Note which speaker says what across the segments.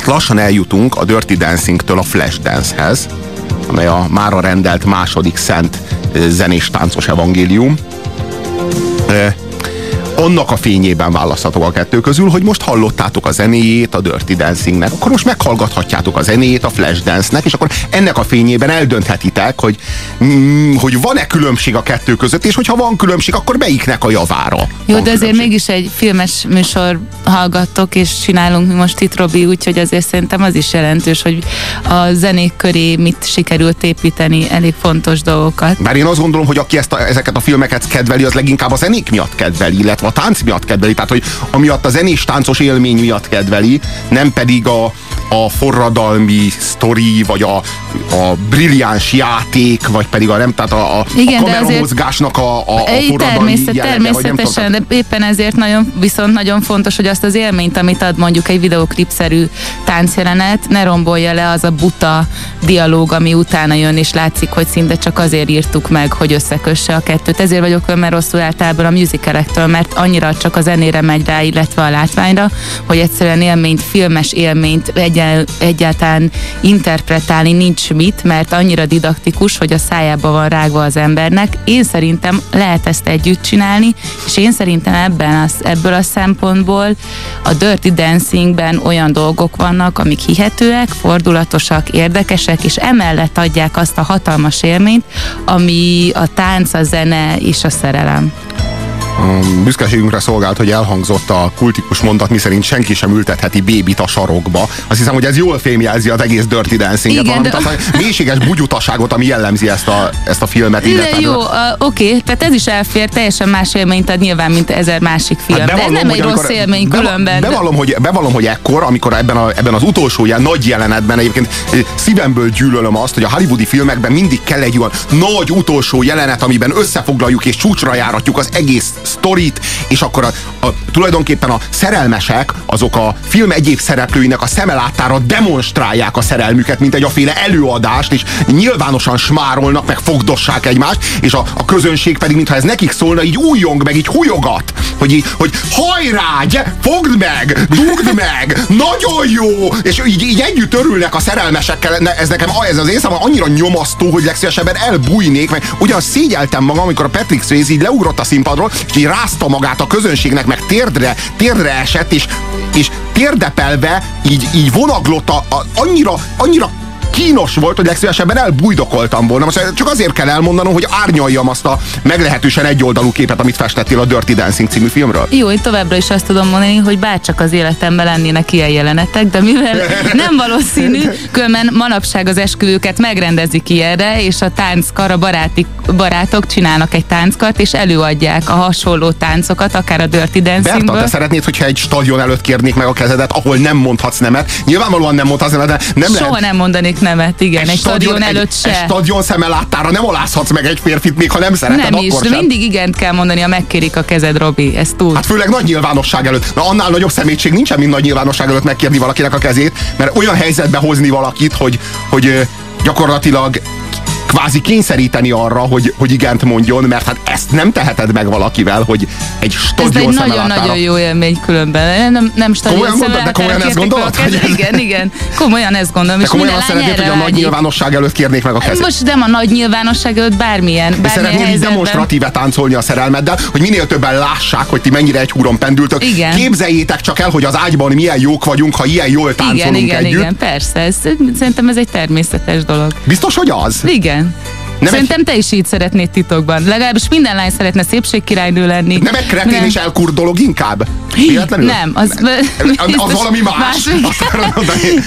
Speaker 1: Hát lassan eljutunk a Dirty Dancing-től a Flashdance-hez, amely a mára rendelt második szent zenés táncos evangélium annak a fényében választhatok a kettő közül, hogy most hallottátok a zenéjét a Dirty Dancingnek, akkor most meghallgathatjátok a zenéjét a Flashdance-nek, és akkor ennek a fényében eldönthetitek, hogy, mm, hogy van-e különbség a kettő között, és hogyha van különbség, akkor melyiknek a javára.
Speaker 2: Jó, de azért mégis egy filmes műsor hallgattok, és csinálunk mi most itt, Robi, úgyhogy azért szerintem az is jelentős, hogy a zenék köré mit sikerült építeni, elég fontos dolgokat.
Speaker 1: Bár én azt gondolom, hogy aki ezt a, ezeket a filmeket kedveli, az leginkább a zenék miatt kedveli, illetve a tánc miatt kedveli, tehát hogy amiatt a zenés táncos élmény miatt kedveli, nem pedig a, a forradalmi sztori, vagy a, a brilliáns játék, vagy pedig a nem, tehát a, a,
Speaker 2: Igen,
Speaker 1: a kameramozgásnak a, a, a forradalmi
Speaker 2: természet, jellege, Természetesen, de éppen ezért nagyon, viszont nagyon fontos, hogy azt az élményt, amit ad mondjuk egy videoklipszerű táncjelenet, ne rombolja le az a buta dialóg, ami utána jön, és látszik, hogy szinte csak azért írtuk meg, hogy összekösse a kettőt. Ezért vagyok önben rosszul általában a musicalektől, mert annyira csak a zenére megy rá, illetve a látványra, hogy egyszerűen élményt, filmes élményt egyel, egyáltalán interpretálni nincs mit, mert annyira didaktikus, hogy a szájába van rágva az embernek. Én szerintem lehet ezt együtt csinálni, és én szerintem ebben az, ebből a szempontból a Dirty Dancingben olyan dolgok vannak, amik hihetőek, fordulatosak, érdekesek, és emellett adják azt a hatalmas élményt, ami a tánc, a zene és a szerelem
Speaker 1: büszkeségünkre szolgált, hogy elhangzott a kultikus mondat, miszerint senki sem ültetheti bébit a sarokba. Azt hiszem, hogy ez jól fémjelzi az egész Dirty Dancing-et, Igen, de... a mélységes bugyutaságot, ami jellemzi ezt a, ezt a filmet.
Speaker 2: De jó, uh, oké, okay, tehát ez is elfér, teljesen más élményt ad nyilván, mint ezer másik film. Hát bevallom, de ez nem egy rossz élmény beva, különben.
Speaker 1: Bevallom, hogy, bevallom, hogy ekkor, amikor ebben, a, ebben az utolsó ilyen nagy jelenetben egyébként szívemből gyűlölöm azt, hogy a hollywoodi filmekben mindig kell egy olyan nagy utolsó jelenet, amiben összefoglaljuk és csúcsra járatjuk az egész sztorit, és akkor a, a, tulajdonképpen a szerelmesek, azok a film egyéb szereplőinek a szemelátára demonstrálják a szerelmüket, mint egy aféle előadást, és nyilvánosan smárolnak, meg fogdossák egymást, és a, a közönség pedig, mintha ez nekik szólna, így újjong, meg így hújogat, hogy, így, hogy hajrá, fogd meg, dugd meg, nagyon jó, és így, így együtt örülnek a szerelmesekkel, ez nekem ez az én annyira nyomasztó, hogy legszívesebben elbújnék, meg ugyan szégyeltem magam, amikor a Patrick Swayze így leugrott a színpadról, így rázta magát a közönségnek, meg térdre, térdre esett, és, és térdepelve így, így vonaglott a, a, annyira, annyira kínos volt, hogy legszívesebben elbújdokoltam volna. Most csak azért kell elmondanom, hogy árnyaljam azt a meglehetősen egyoldalú képet, amit festettél a Dirty Dancing című filmről.
Speaker 2: Jó, én továbbra is azt tudom mondani, hogy bárcsak az életemben lennének ilyen jelenetek, de mivel nem valószínű, különben manapság az esküvőket megrendezik ilyenre, és a tánckar, a baráti, barátok csinálnak egy tánckart, és előadják a hasonló táncokat, akár a Dirty Dancing.
Speaker 1: Berta, te szeretnéd, hogyha egy stadion előtt kérnék meg a kezedet, ahol nem mondhatsz nemet? Nyilvánvalóan nem mondhatsz nemet, de nem
Speaker 2: Soha
Speaker 1: lehet...
Speaker 2: nem mondanék nemet, igen, egy, egy stadion, stadion előtt se. Egy
Speaker 1: stadion szeme láttára nem alázhatsz meg egy férfit, még ha nem szereted,
Speaker 2: Nem is,
Speaker 1: sem.
Speaker 2: mindig igent kell mondani, ha megkérik a kezed, Robi, ez túl.
Speaker 1: Hát főleg nagy nyilvánosság előtt. Na annál nagyobb szemétség nincsen, mint nagy nyilvánosság előtt megkérni valakinek a kezét, mert olyan helyzetbe hozni valakit, hogy, hogy gyakorlatilag kvázi kényszeríteni arra, hogy, hogy igent mondjon, mert hát ezt nem teheted meg valakivel, hogy egy stadion
Speaker 2: Ez egy nagyon-nagyon jó élmény különben. Nem, nem
Speaker 1: komolyan mondod, de komolyan ezt gondolod?
Speaker 2: Hogy ez... Igen, igen. Komolyan ezt gondolom.
Speaker 1: De komolyan azt szeretnéd, hogy a nagy nyilvánosság előtt kérnék meg a kezét?
Speaker 2: Most nem a nagy nyilvánosság előtt bármilyen, bármilyen
Speaker 1: Szeretnél így demonstratíve táncolni a szerelmeddel, hogy minél többen lássák, hogy ti mennyire egy húron pendültök. Igen. Képzeljétek csak el, hogy az ágyban milyen jók vagyunk, ha ilyen jól táncolunk
Speaker 2: igen, igen,
Speaker 1: együtt.
Speaker 2: Igen, persze. Ez, szerintem ez egy természetes dolog.
Speaker 1: Biztos, hogy az?
Speaker 2: Igen. Пока. Nem Szerintem egy... te is így szeretnéd titokban. Legalábbis minden lány szeretne szépségkirálynő lenni.
Speaker 1: Nem egy kretén nem. és elkur dolog inkább? Véletlenül?
Speaker 2: Nem. Az,
Speaker 1: az, az valami más? más.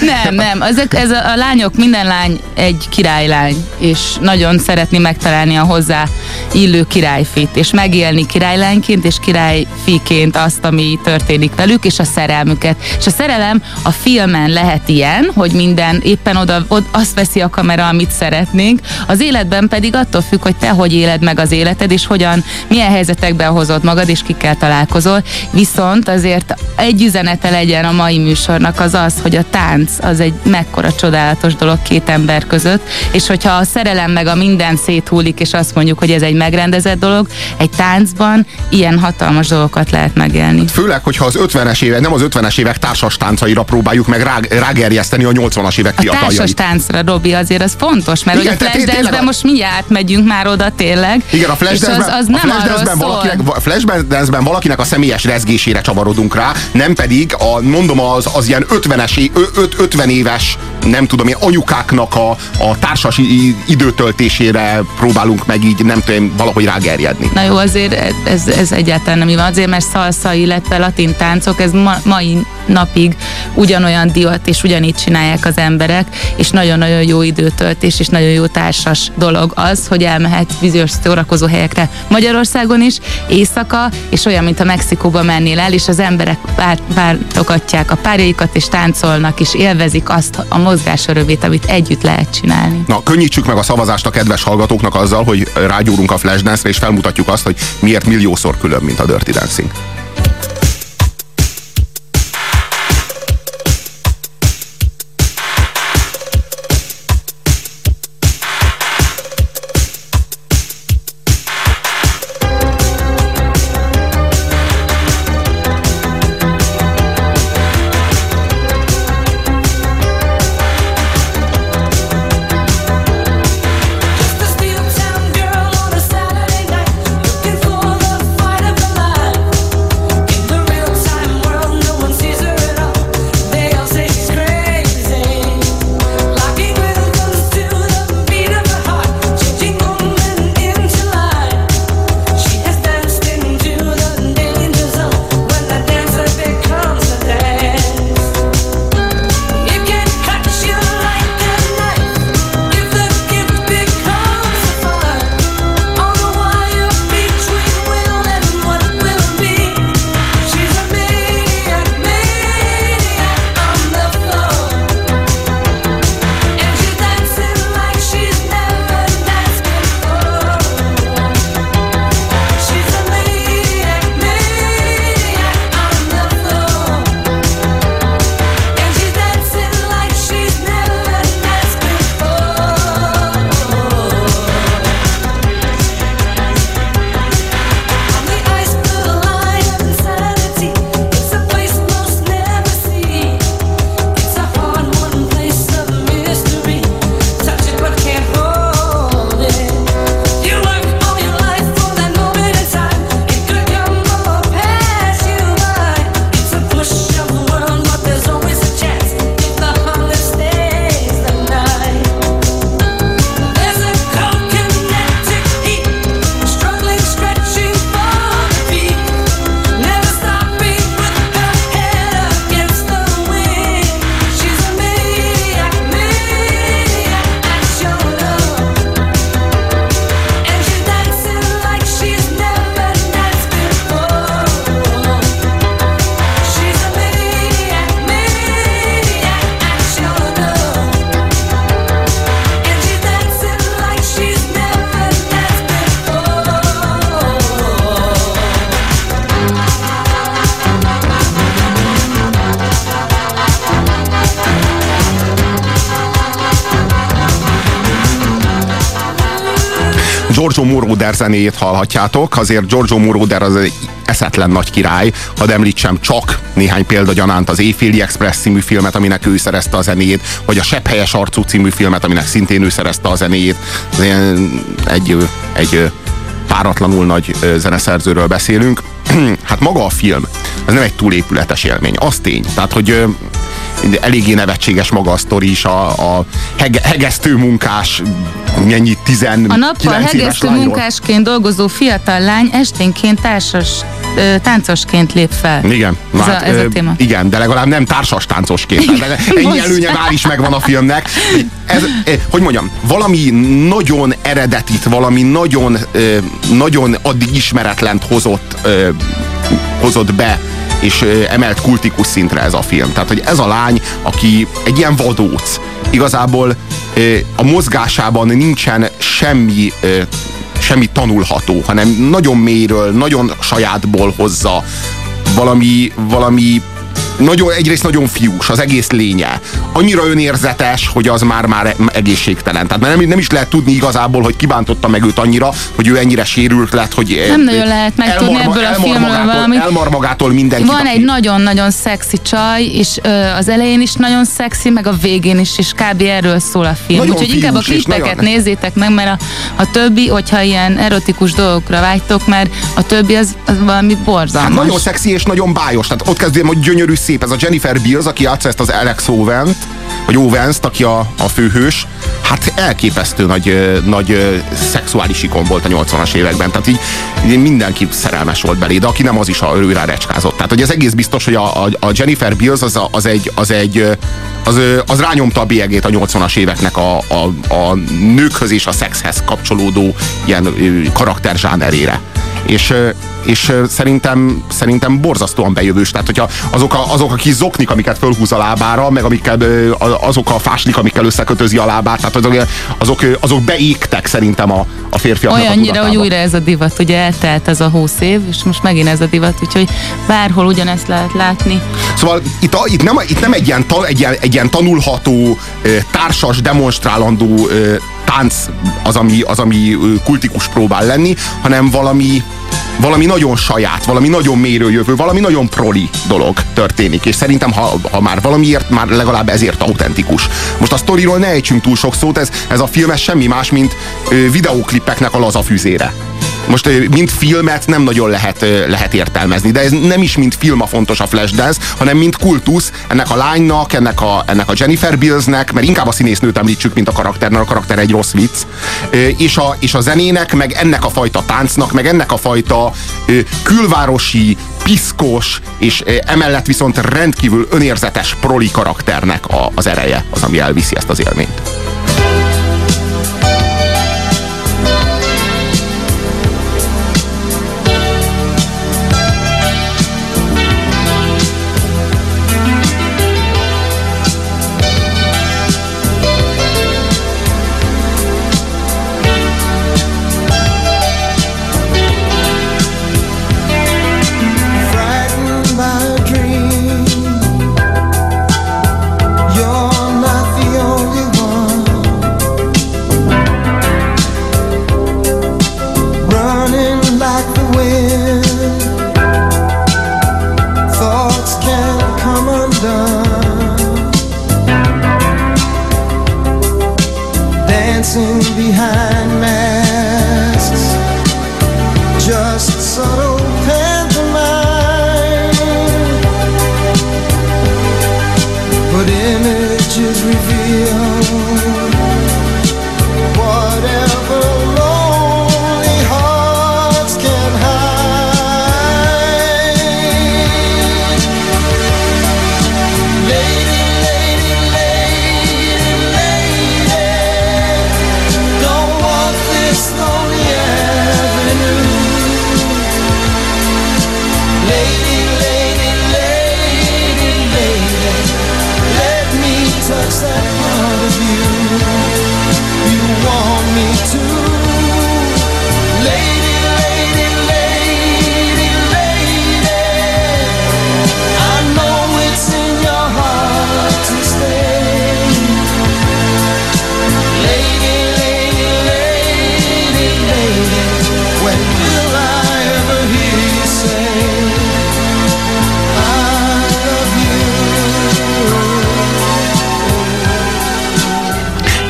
Speaker 2: nem, nem. Ezek, ez a, a lányok, minden lány egy királylány, és nagyon szeretni megtalálni a hozzá illő királyfit, és megélni királylányként és királyfiként azt, ami történik velük, és a szerelmüket. És a szerelem a filmen lehet ilyen, hogy minden éppen oda, oda azt veszi a kamera, amit szeretnénk. Az életben aztán pedig attól függ, hogy te hogy éled meg az életed, és hogyan, milyen helyzetekben hozod magad, és kikkel találkozol. Viszont azért egy üzenete legyen a mai műsornak az az, hogy a tánc az egy mekkora csodálatos dolog két ember között, és hogyha a szerelem meg a minden széthúlik, és azt mondjuk, hogy ez egy megrendezett dolog, egy táncban ilyen hatalmas dolgokat lehet megélni. Hát
Speaker 3: főleg, hogyha az 50-es évek, nem az 50-es évek társas táncaira próbáljuk meg rá, rágerjeszteni a 80-as évek
Speaker 2: fiataljait. A társas táncra, Robi, azért az fontos, mert Igen, hogy a flashdance most mindjárt megyünk már oda tényleg.
Speaker 3: Igen, a flashdance-ben, az, az nem a flashdance valakinek, flashdance valakinek a személyes rezgésére csavarodunk rá, nem pedig a, mondom, az, az ilyen 50-es, 50 éves, nem tudom én, anyukáknak a, a társas időtöltésére próbálunk meg így, nem tudom, valahogy rágerjedni.
Speaker 2: Na jó, azért ez, ez egyáltalán nem van. Azért, mert szalsza, illetve latin táncok, ez ma, mai napig ugyanolyan divat, és ugyanígy csinálják az emberek, és nagyon-nagyon jó időtöltés, és nagyon jó társas dolog az, hogy elmehet bizonyos szórakozó helyekre Magyarországon is, éjszaka, és olyan, mint a Mexikóba mennél el, és az emberek váltogatják a párjaikat, és táncolnak, és élvezik azt a mozgás örövét, amit együtt lehet csinálni.
Speaker 3: Na, könnyítsük meg a szavazást a kedves hallgatóknak azzal, hogy rágyúrunk a Flashdance-re, és felmutatjuk azt, hogy miért milliószor külön, mint a Dirty Dancing. Giorgio Moroder zenéjét hallhatjátok, azért Giorgio Moroder az egy eszetlen nagy király, hadd említsem csak néhány példa gyanánt az Éjféli Express című filmet, aminek ő szerezte a zenéjét, vagy a Sebb helyes arcú című filmet, aminek szintén ő szerezte a zenéjét. Egy, egy páratlanul nagy zeneszerzőről beszélünk. hát maga a film, ez nem egy túlépületes élmény, az tény. Tehát, hogy eléggé nevetséges maga a sztori is, a, a hege, hegesztő munkás, ennyi 19 A nappal
Speaker 2: hegesztő lányról. munkásként dolgozó fiatal lány esténként társas táncosként lép fel.
Speaker 3: Igen.
Speaker 2: Ez, hát, a, ez a téma.
Speaker 3: Igen, de legalább nem társas táncosként. Ennyi előnye már is megvan a filmnek. Ez, hogy mondjam, valami nagyon eredetit, valami nagyon, nagyon addig ismeretlent hozott, hozott be
Speaker 1: és emelt kultikus szintre ez a film. Tehát, hogy ez a lány, aki egy ilyen vadóc, igazából a mozgásában nincsen semmi semmi tanulható, hanem nagyon mélyről, nagyon sajátból hozza valami, valami nagyon, egyrészt nagyon fiús, az egész lénye. Annyira önérzetes, hogy az már már egészségtelen. Tehát nem, nem is lehet tudni igazából, hogy kibántotta meg őt annyira, hogy ő ennyire sérült lett, hogy
Speaker 2: nem nagyon lehet megtudni ebből a filmről magától, valamit.
Speaker 1: Elmar magától mindenki.
Speaker 2: Van egy nagyon-nagyon szexi csaj, és ö, az elején is nagyon szexi, meg a végén is, és kb. erről szól a film. Nagyon Úgyhogy inkább a klipeket nagyon... nézzétek meg, mert a, a többi, hogyha ilyen erotikus dolgokra vágytok, mert a többi az, az valami borzalmas. Hát
Speaker 1: nagyon szexi és nagyon bájos. Tehát ott kezdődik, hogy gyönyörű szép. Ez a Jennifer Beals, aki játsza ezt az Alex Owens, vagy owens aki a, a főhős, hát elképesztő nagy, nagy szexuális ikon volt a 80-as években. Tehát így, mindenki szerelmes volt belé, de aki nem, az is a őrá recskázott. Tehát hogy ez egész biztos, hogy a, a, a Jennifer Beals az, az egy, az egy az, az rányomta a bélyegét a 80-as éveknek a, a, a nőkhöz és a szexhez kapcsolódó ilyen karakterzsánerére és, és szerintem, szerintem borzasztóan bejövős. Tehát, hogyha azok a, azok a kis zoknik, amiket fölhúz a lábára, meg amikkel, azok a fáslik, amikkel összekötözi a lábát, tehát azok, azok, azok beégtek szerintem a, a férfiaknak
Speaker 2: Olyannyira, a hogy újra ez a divat, ugye eltelt ez a húsz év, és most megint ez a divat, úgyhogy bárhol ugyanezt lehet látni.
Speaker 1: Szóval itt, itt, nem, itt nem egy ilyen, egy, ilyen, egy ilyen tanulható, társas, demonstrálandó tánc az, ami, az, ami kultikus próbál lenni, hanem valami, valami nagyon saját, valami nagyon mélyről jövő, valami nagyon proli dolog történik. És szerintem, ha, ha már valamiért, már legalább ezért autentikus. Most a sztoriról ne ejtsünk túl sok szót, ez, ez a film ez semmi más, mint videóklipeknek a laza füzére. Most mint filmet nem nagyon lehet, lehet értelmezni, de ez nem is mint film a fontos a Flashdance, hanem mint kultusz ennek a lánynak, ennek a, ennek a Jennifer Billsnek, mert inkább a színésznőt említsük, mint a karakter, mert a karakter egy rossz vicc, és a, és a zenének, meg ennek a fajta táncnak, meg ennek a fajta külvárosi, piszkos, és emellett viszont rendkívül önérzetes proli karakternek a, az ereje az, ami elviszi ezt az élményt.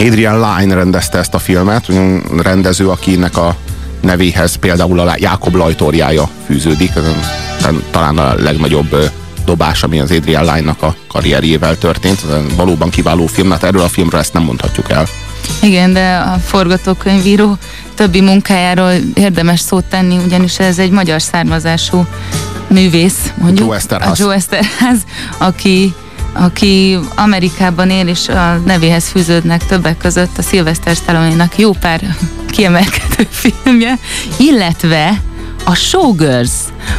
Speaker 1: Adrian Lyne rendezte ezt a filmet, rendező, akinek a nevéhez például a Jákob Lajtorjája fűződik, talán a legnagyobb dobás, ami az Adrian Lyne-nak a karrierjével történt. Ez valóban kiváló film, hát erről a filmről ezt nem mondhatjuk el.
Speaker 2: Igen, de a forgatókönyvíró többi munkájáról érdemes szót tenni, ugyanis ez egy magyar származású művész, mondjuk.
Speaker 1: Joe Esterház.
Speaker 2: A Joe Esterház, aki aki Amerikában él, és a nevéhez fűződnek többek között a Sylvester stallone jó pár kiemelkedő filmje, illetve a Showgirls,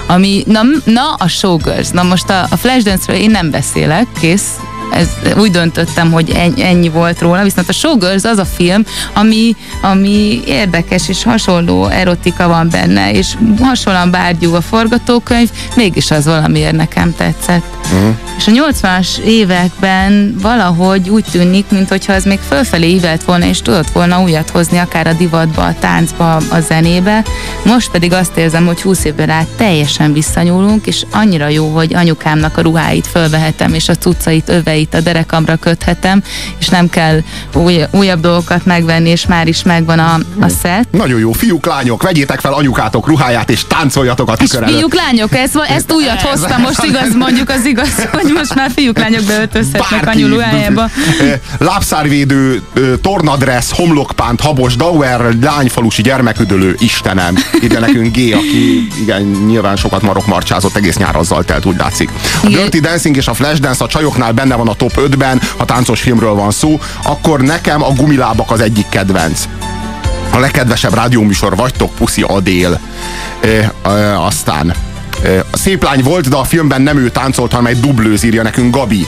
Speaker 2: ami, na, na a Showgirls, na most a, a Flashdance-ről én nem beszélek, kész, ez, úgy döntöttem, hogy ennyi volt róla, viszont a Showgirls az a film, ami, ami érdekes és hasonló erotika van benne, és hasonlóan bárgyú a forgatókönyv, mégis az valamiért nekem tetszett. Uh-huh. És a 80-as években valahogy úgy tűnik, mintha az még fölfelé ívelt volna, és tudott volna újat hozni, akár a divatba, a táncba, a zenébe. Most pedig azt érzem, hogy 20 évvel át teljesen visszanyúlunk, és annyira jó, hogy anyukámnak a ruháit fölvehetem, és a cuccait, öveit a derekamra köthetem, és nem kell új, újabb dolgokat megvenni, és már is megvan a, a szett.
Speaker 1: Nagyon jó, fiúk, lányok, vegyétek fel anyukátok ruháját, és táncoljatok a tükör
Speaker 2: Fiúk, lányok, ezt, ezt újat hoztam, most igaz, mondjuk az igaz, hogy most már fiúk, lányok beöltözhetnek a nyulóhájába.
Speaker 1: Lábszárvédő, tornadress, homlokpánt, habos, dauer, lányfalusi gyermeküdölő, Istenem. Ide nekünk G, aki igen, nyilván sokat marok marcsázott, egész nyár azzal telt, úgy látszik. A Dirty Dancing és a Flashdance a csajoknál benne van a top 5-ben, ha táncos filmről van szó, akkor nekem a gumilábak az egyik kedvenc a legkedvesebb rádióműsor vagytok, Puszi Adél. E, e, aztán a szép lány volt, de a filmben nem ő táncolt, hanem egy dublőz írja nekünk Gabi.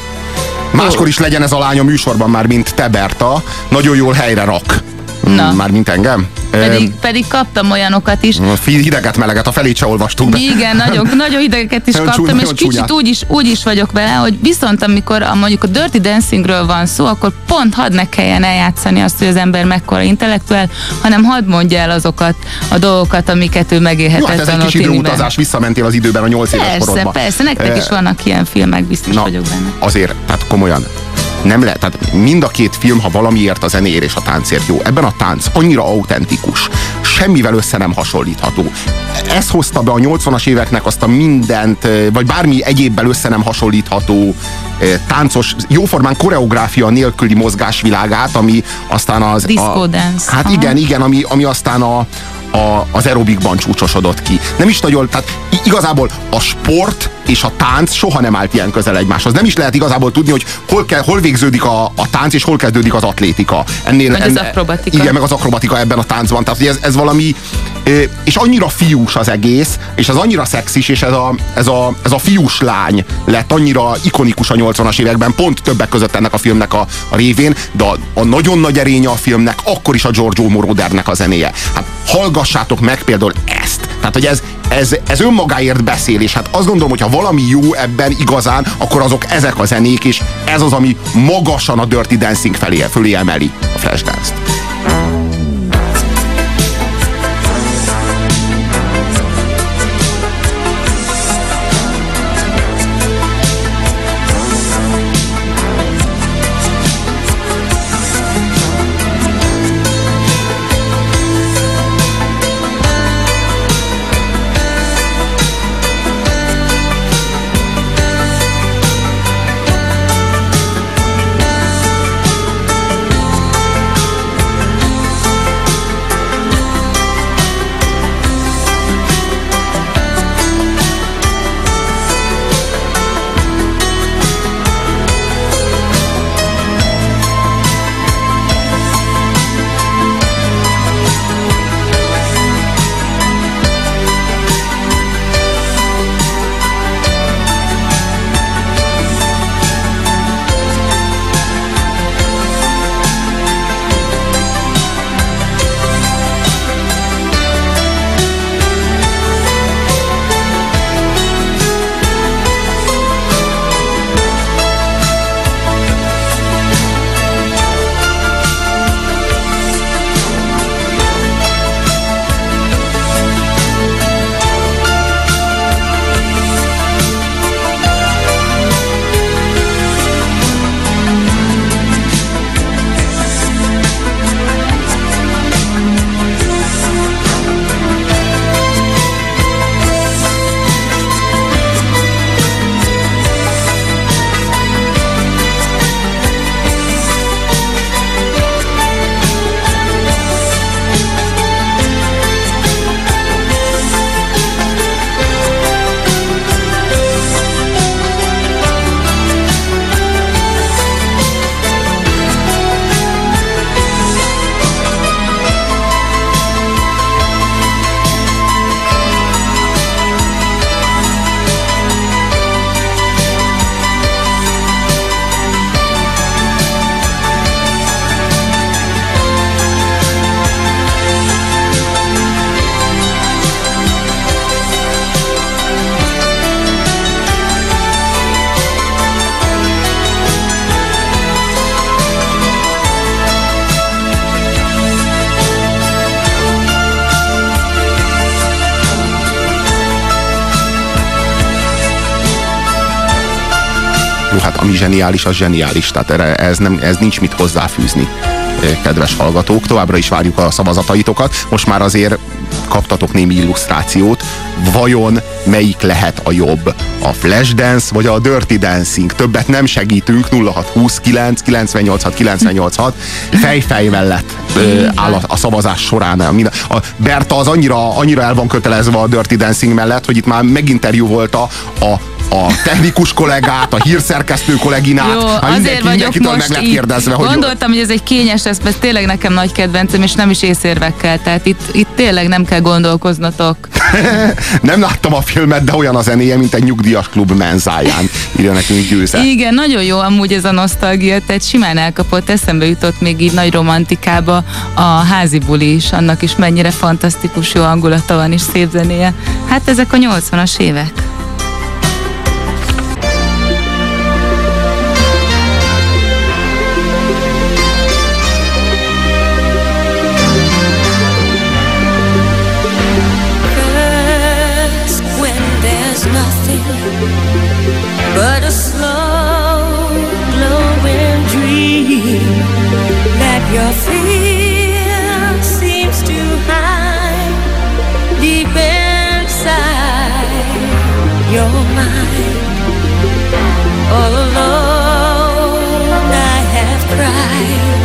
Speaker 1: Máskor is legyen ez a lány a műsorban már, mint te, Berta. Nagyon jól helyre rak. Na. Már mint engem.
Speaker 2: Pedig, pedig kaptam olyanokat is.
Speaker 1: Hideget, meleget, a felét se olvastunk be.
Speaker 2: Igen, nagyon, nagyon hidegeket is nagyon kaptam, csúny, és kicsit úgy is, úgy is vagyok vele, hogy viszont amikor a, mondjuk a Dirty Dancingről van szó, akkor pont hadd ne kelljen eljátszani azt, hogy az ember mekkora intellektuál, hanem hadd mondja el azokat a dolgokat, amiket ő megélhetett. Jó, hát
Speaker 1: ez egy kis időutazás, visszamentél az időben a nyolc éves
Speaker 2: persze,
Speaker 1: korodban.
Speaker 2: Persze, persze, nektek is vannak ilyen filmek, biztos Na, vagyok benne.
Speaker 1: Azért, tehát komolyan, nem lehet, tehát mind a két film, ha valamiért a zenéért és a táncért jó. Ebben a tánc annyira autentikus, semmivel össze nem hasonlítható. Ez hozta be a 80-as éveknek azt a mindent, vagy bármi egyébbel össze nem hasonlítható táncos, jóformán koreográfia nélküli mozgásvilágát, ami aztán az...
Speaker 2: Disco a, dance.
Speaker 1: Hát igen, igen, ami, ami aztán a, a, az aerobikban csúcsosodott ki. Nem is nagyon, tehát igazából a sport és a tánc soha nem állt ilyen közel egymáshoz. Nem is lehet igazából tudni, hogy hol, kell, hol végződik a, a tánc, és hol kezdődik az atlétika.
Speaker 2: Ennél, meg enne, az akrobatika.
Speaker 1: Igen, meg az akrobatika ebben a táncban. Tehát ez, ez valami, és annyira fiús az egész, és ez annyira szexis, és ez a, ez a, ez a fiús lány lett annyira ikonikus a 80-as években, pont többek között ennek a filmnek a, a révén, de a, a nagyon nagy erénye a filmnek akkor is a Giorgio Morodernek a zenéje. Hát hallgassátok meg például ezt. Tehát, hogy ez, ez, ez önmagáért beszél, és hát azt gondolom, hogy ha valami jó ebben igazán, akkor azok ezek a zenék, és ez az, ami magasan a Dirty Dancing felé, fölé emeli a Flashdance-t. Zseniális, az zseniális. Tehát ez, nem, ez nincs mit hozzáfűzni kedves hallgatók. Továbbra is várjuk a szavazataitokat. Most már azért kaptatok némi illusztrációt. Vajon melyik lehet a jobb? A Flashdance vagy a Dirty Dancing? Többet nem segítünk. 0629 986 986 fejfej mellett áll a, a szavazás során. A Berta az annyira, annyira el van kötelezve a Dirty Dancing mellett, hogy itt már meginterjúvolta a a technikus kollégát, a hírszerkesztő kolléginát.
Speaker 3: Jó, hát azért vagyok most meg lett kérdezve, hogy Gondoltam, hogy ez egy kényes lesz, mert tényleg nekem nagy kedvencem, és nem is észérvekkel. Tehát itt, itt tényleg nem kell gondolkoznatok.
Speaker 1: nem láttam a filmet, de olyan a zenéje, mint egy nyugdíjas klub menzáján, írja nekünk győze.
Speaker 3: Igen, nagyon jó amúgy ez a nosztalgia, tehát simán elkapott, eszembe jutott még így nagy romantikába a házi buli is, annak is mennyire fantasztikus jó hangulata van és szép zenéje. Hát ezek a 80-as évek. All alone, I have cried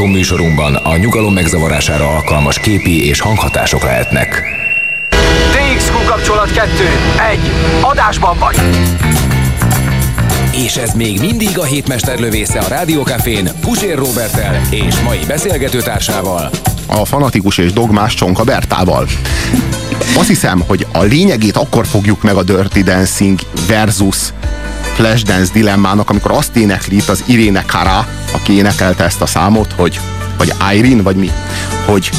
Speaker 4: hallható műsorunkban a nyugalom megzavarására alkalmas képi és hanghatások lehetnek.
Speaker 5: TXQ kapcsolat 2. 1. Adásban vagy!
Speaker 4: És ez még mindig a hétmesterlövésze a Rádiókafén Pusér Robertel és mai beszélgetőtársával.
Speaker 1: A fanatikus és dogmás Csonka Bertával. Azt hiszem, hogy a lényegét akkor fogjuk meg a Dirty Dancing versus Flashdance dilemmának, amikor azt énekli itt az Irene Cara, aki énekelte ezt a számot, hogy vagy Irene, vagy mi, hogy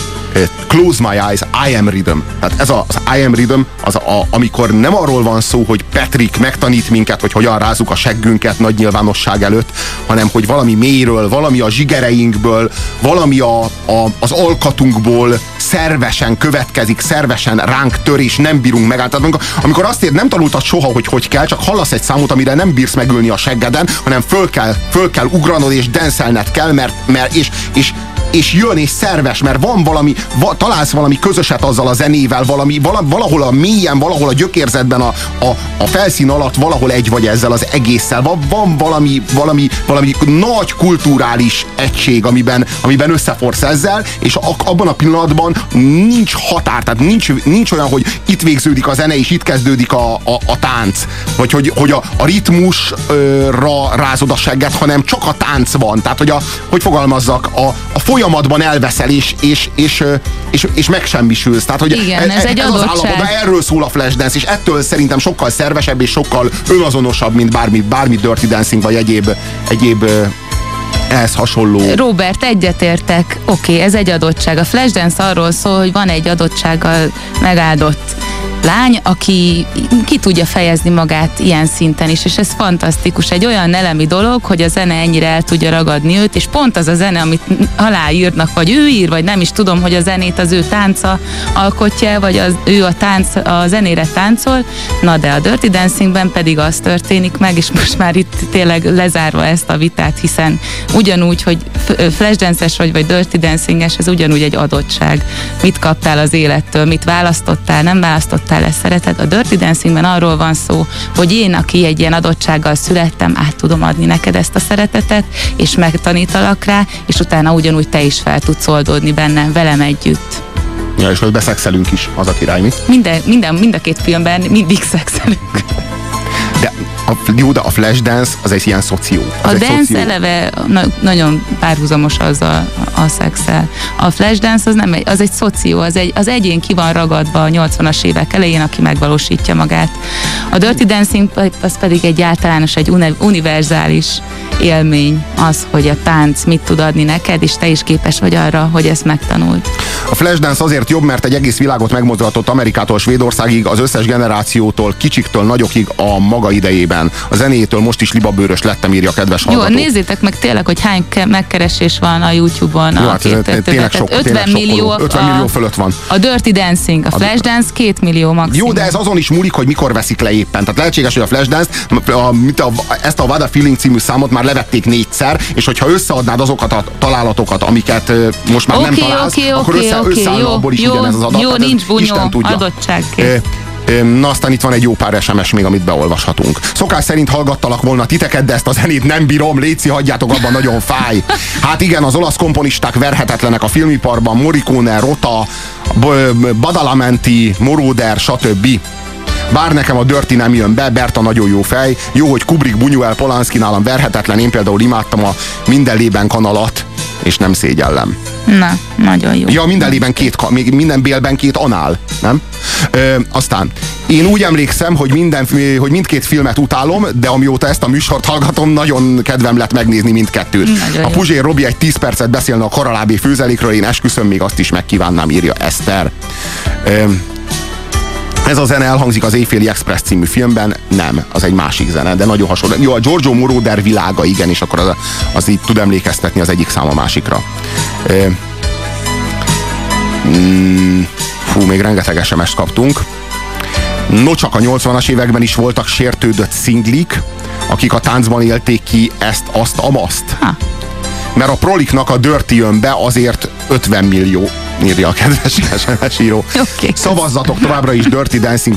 Speaker 1: Close my eyes, I am rhythm. Tehát ez a, az I am rhythm, az a, amikor nem arról van szó, hogy Patrick megtanít minket, hogy hogyan rázzuk a seggünket nagy nyilvánosság előtt, hanem hogy valami mélyről, valami a zsigereinkből, valami a, a, az alkatunkból szervesen következik, szervesen ránk tör, és nem bírunk megállítani. Amikor, amikor azt ér, nem tanultad soha, hogy hogy kell, csak hallasz egy számot, amire nem bírsz megülni a seggeden, hanem föl kell, föl kell ugranod, és denszelned kell, mert, mert és, és és jön, és szerves, mert van valami, va, találsz valami közöset azzal a zenével, valami, vala, valahol a mélyen, valahol a gyökérzetben, a, a, a felszín alatt valahol egy vagy ezzel az egésszel. Van, van valami, valami, valami nagy kulturális egység, amiben, amiben összeforsz ezzel, és a, abban a pillanatban nincs határ, tehát nincs, nincs olyan, hogy itt végződik a zene, és itt kezdődik a, a, a tánc, vagy hogy, hogy a, a ritmusra rázod a segget, hanem csak a tánc van. Tehát, hogy a, hogy fogalmazzak, a, a folyamatban elveszel, és, és, és, és, és megsemmisülsz. Tehát, hogy
Speaker 2: Igen, ez, ez egy
Speaker 1: ez az állapot, de erről szól a Flashdance, és ettől szerintem sokkal szervesebb és sokkal önazonosabb, mint bármi, bármi Dirty Dancing, vagy egyéb, egyéb ehhez hasonló.
Speaker 2: Robert, egyetértek. Oké, okay, ez egy adottság. A Flashdance arról szól, hogy van egy adottsággal megáldott lány, aki ki tudja fejezni magát ilyen szinten is, és ez fantasztikus. Egy olyan elemi dolog, hogy a zene ennyire el tudja ragadni őt, és pont az a zene, amit aláírnak, vagy ő ír, vagy nem is tudom, hogy a zenét az ő tánca alkotja, vagy az, ő a, tánc, a zenére táncol, na de a Dirty Dancingben pedig az történik meg, és most már itt tényleg lezárva ezt a vitát, hiszen ugyanúgy, hogy flashdance-es vagy, vagy Dirty Dancinges, ez ugyanúgy egy adottság. Mit kaptál az élettől, mit választottál, nem választottál, ezt szeretet. A Dirty Dancingben arról van szó, hogy én, aki egy ilyen adottsággal születtem, át tudom adni neked ezt a szeretetet, és megtanítalak rá, és utána ugyanúgy te is fel tudsz oldódni benne, velem együtt.
Speaker 1: Ja, és hogy beszexelünk is, az a király, mi?
Speaker 2: Minden, minden, mind a két filmben mindig szexelünk.
Speaker 1: A, jó, de a Flashdance az egy ilyen szoció.
Speaker 2: Az
Speaker 1: a
Speaker 2: dance
Speaker 1: szoció.
Speaker 2: eleve na, nagyon párhuzamos az a, a szexel. A Flashdance az nem egy, az egy szoció, az, egy, az egyén ki van ragadva a 80-as évek elején, aki megvalósítja magát. A Dirty Dancing az pedig egy általános, egy univerzális élmény az, hogy a tánc mit tud adni neked, és te is képes vagy arra, hogy ezt megtanuld.
Speaker 1: A Flashdance azért jobb, mert egy egész világot megmozgatott Amerikától Svédországig, az összes generációtól, kicsiktől nagyokig a maga idejében. A zenétől most is libabőrös lettem, írja a kedves hallgató.
Speaker 2: Jó, nézzétek meg tényleg, hogy hány megkeresés van a YouTube-on.
Speaker 1: Jó,
Speaker 2: a
Speaker 1: hát tényleg sok,
Speaker 2: 50
Speaker 1: tényleg
Speaker 2: millió,
Speaker 1: 50 millió fölött van.
Speaker 2: A Dirty Dancing, a Flashdance 2 millió maximum.
Speaker 1: Jó, de ez azon is múlik, hogy mikor veszik le éppen. Tehát lehetséges, hogy a Flashdance, a, a, a, ezt a What a Feeling című számot már levették négyszer, és hogyha összeadnád azokat a találatokat, amiket most már
Speaker 2: okay,
Speaker 1: nem találsz,
Speaker 2: okay,
Speaker 1: akkor
Speaker 2: okay,
Speaker 1: össze,
Speaker 2: okay,
Speaker 1: összeállna
Speaker 2: jó,
Speaker 1: abból is
Speaker 2: jó,
Speaker 1: ugyanez az adat.
Speaker 2: Jó, nincs bunyó, adottságként.
Speaker 1: Na aztán itt van egy jó pár SMS még, amit beolvashatunk. Szokás szerint hallgattalak volna titeket, de ezt a zenét nem bírom, Léci, hagyjátok abban, nagyon fáj. Hát igen, az olasz komponisták verhetetlenek a filmiparban, Morricone, Rota, Badalamenti, Moroder, stb. Bár nekem a Dirty nem jön be, Berta nagyon jó fej. Jó, hogy Kubrick, Buñuel, Polanski nálam verhetetlen. Én például imádtam a minden lében kanalat, és nem szégyellem.
Speaker 2: Na, nagyon jó.
Speaker 1: Ja, minden lében két, még minden bélben két anál, nem? Ö, aztán én úgy emlékszem, hogy, minden, hogy mindkét filmet utálom, de amióta ezt a műsort hallgatom, nagyon kedvem lett megnézni mindkettőt.
Speaker 2: Nagyon
Speaker 1: a Puzsér Robi egy 10 percet beszélne a karalábé főzelékről, én esküszöm, még azt is megkívánnám, írja Eszter. Ö, ez a zene elhangzik az Éjféli Express című filmben, nem, az egy másik zene, de nagyon hasonló. Jó, a Giorgio Moroder világa, igen, és akkor az, az így tud emlékeztetni az egyik szám a másikra. E, mm, fú, még rengeteg SMS-t kaptunk. No, csak a 80-as években is voltak sértődött szinglik, akik a táncban élték ki ezt, azt, amaszt.
Speaker 2: Ha.
Speaker 1: Mert a proliknak a Dirty jön be azért 50 millió írja a kedves SMS író.
Speaker 2: Okay,
Speaker 1: Szavazzatok továbbra is Dirty Dancing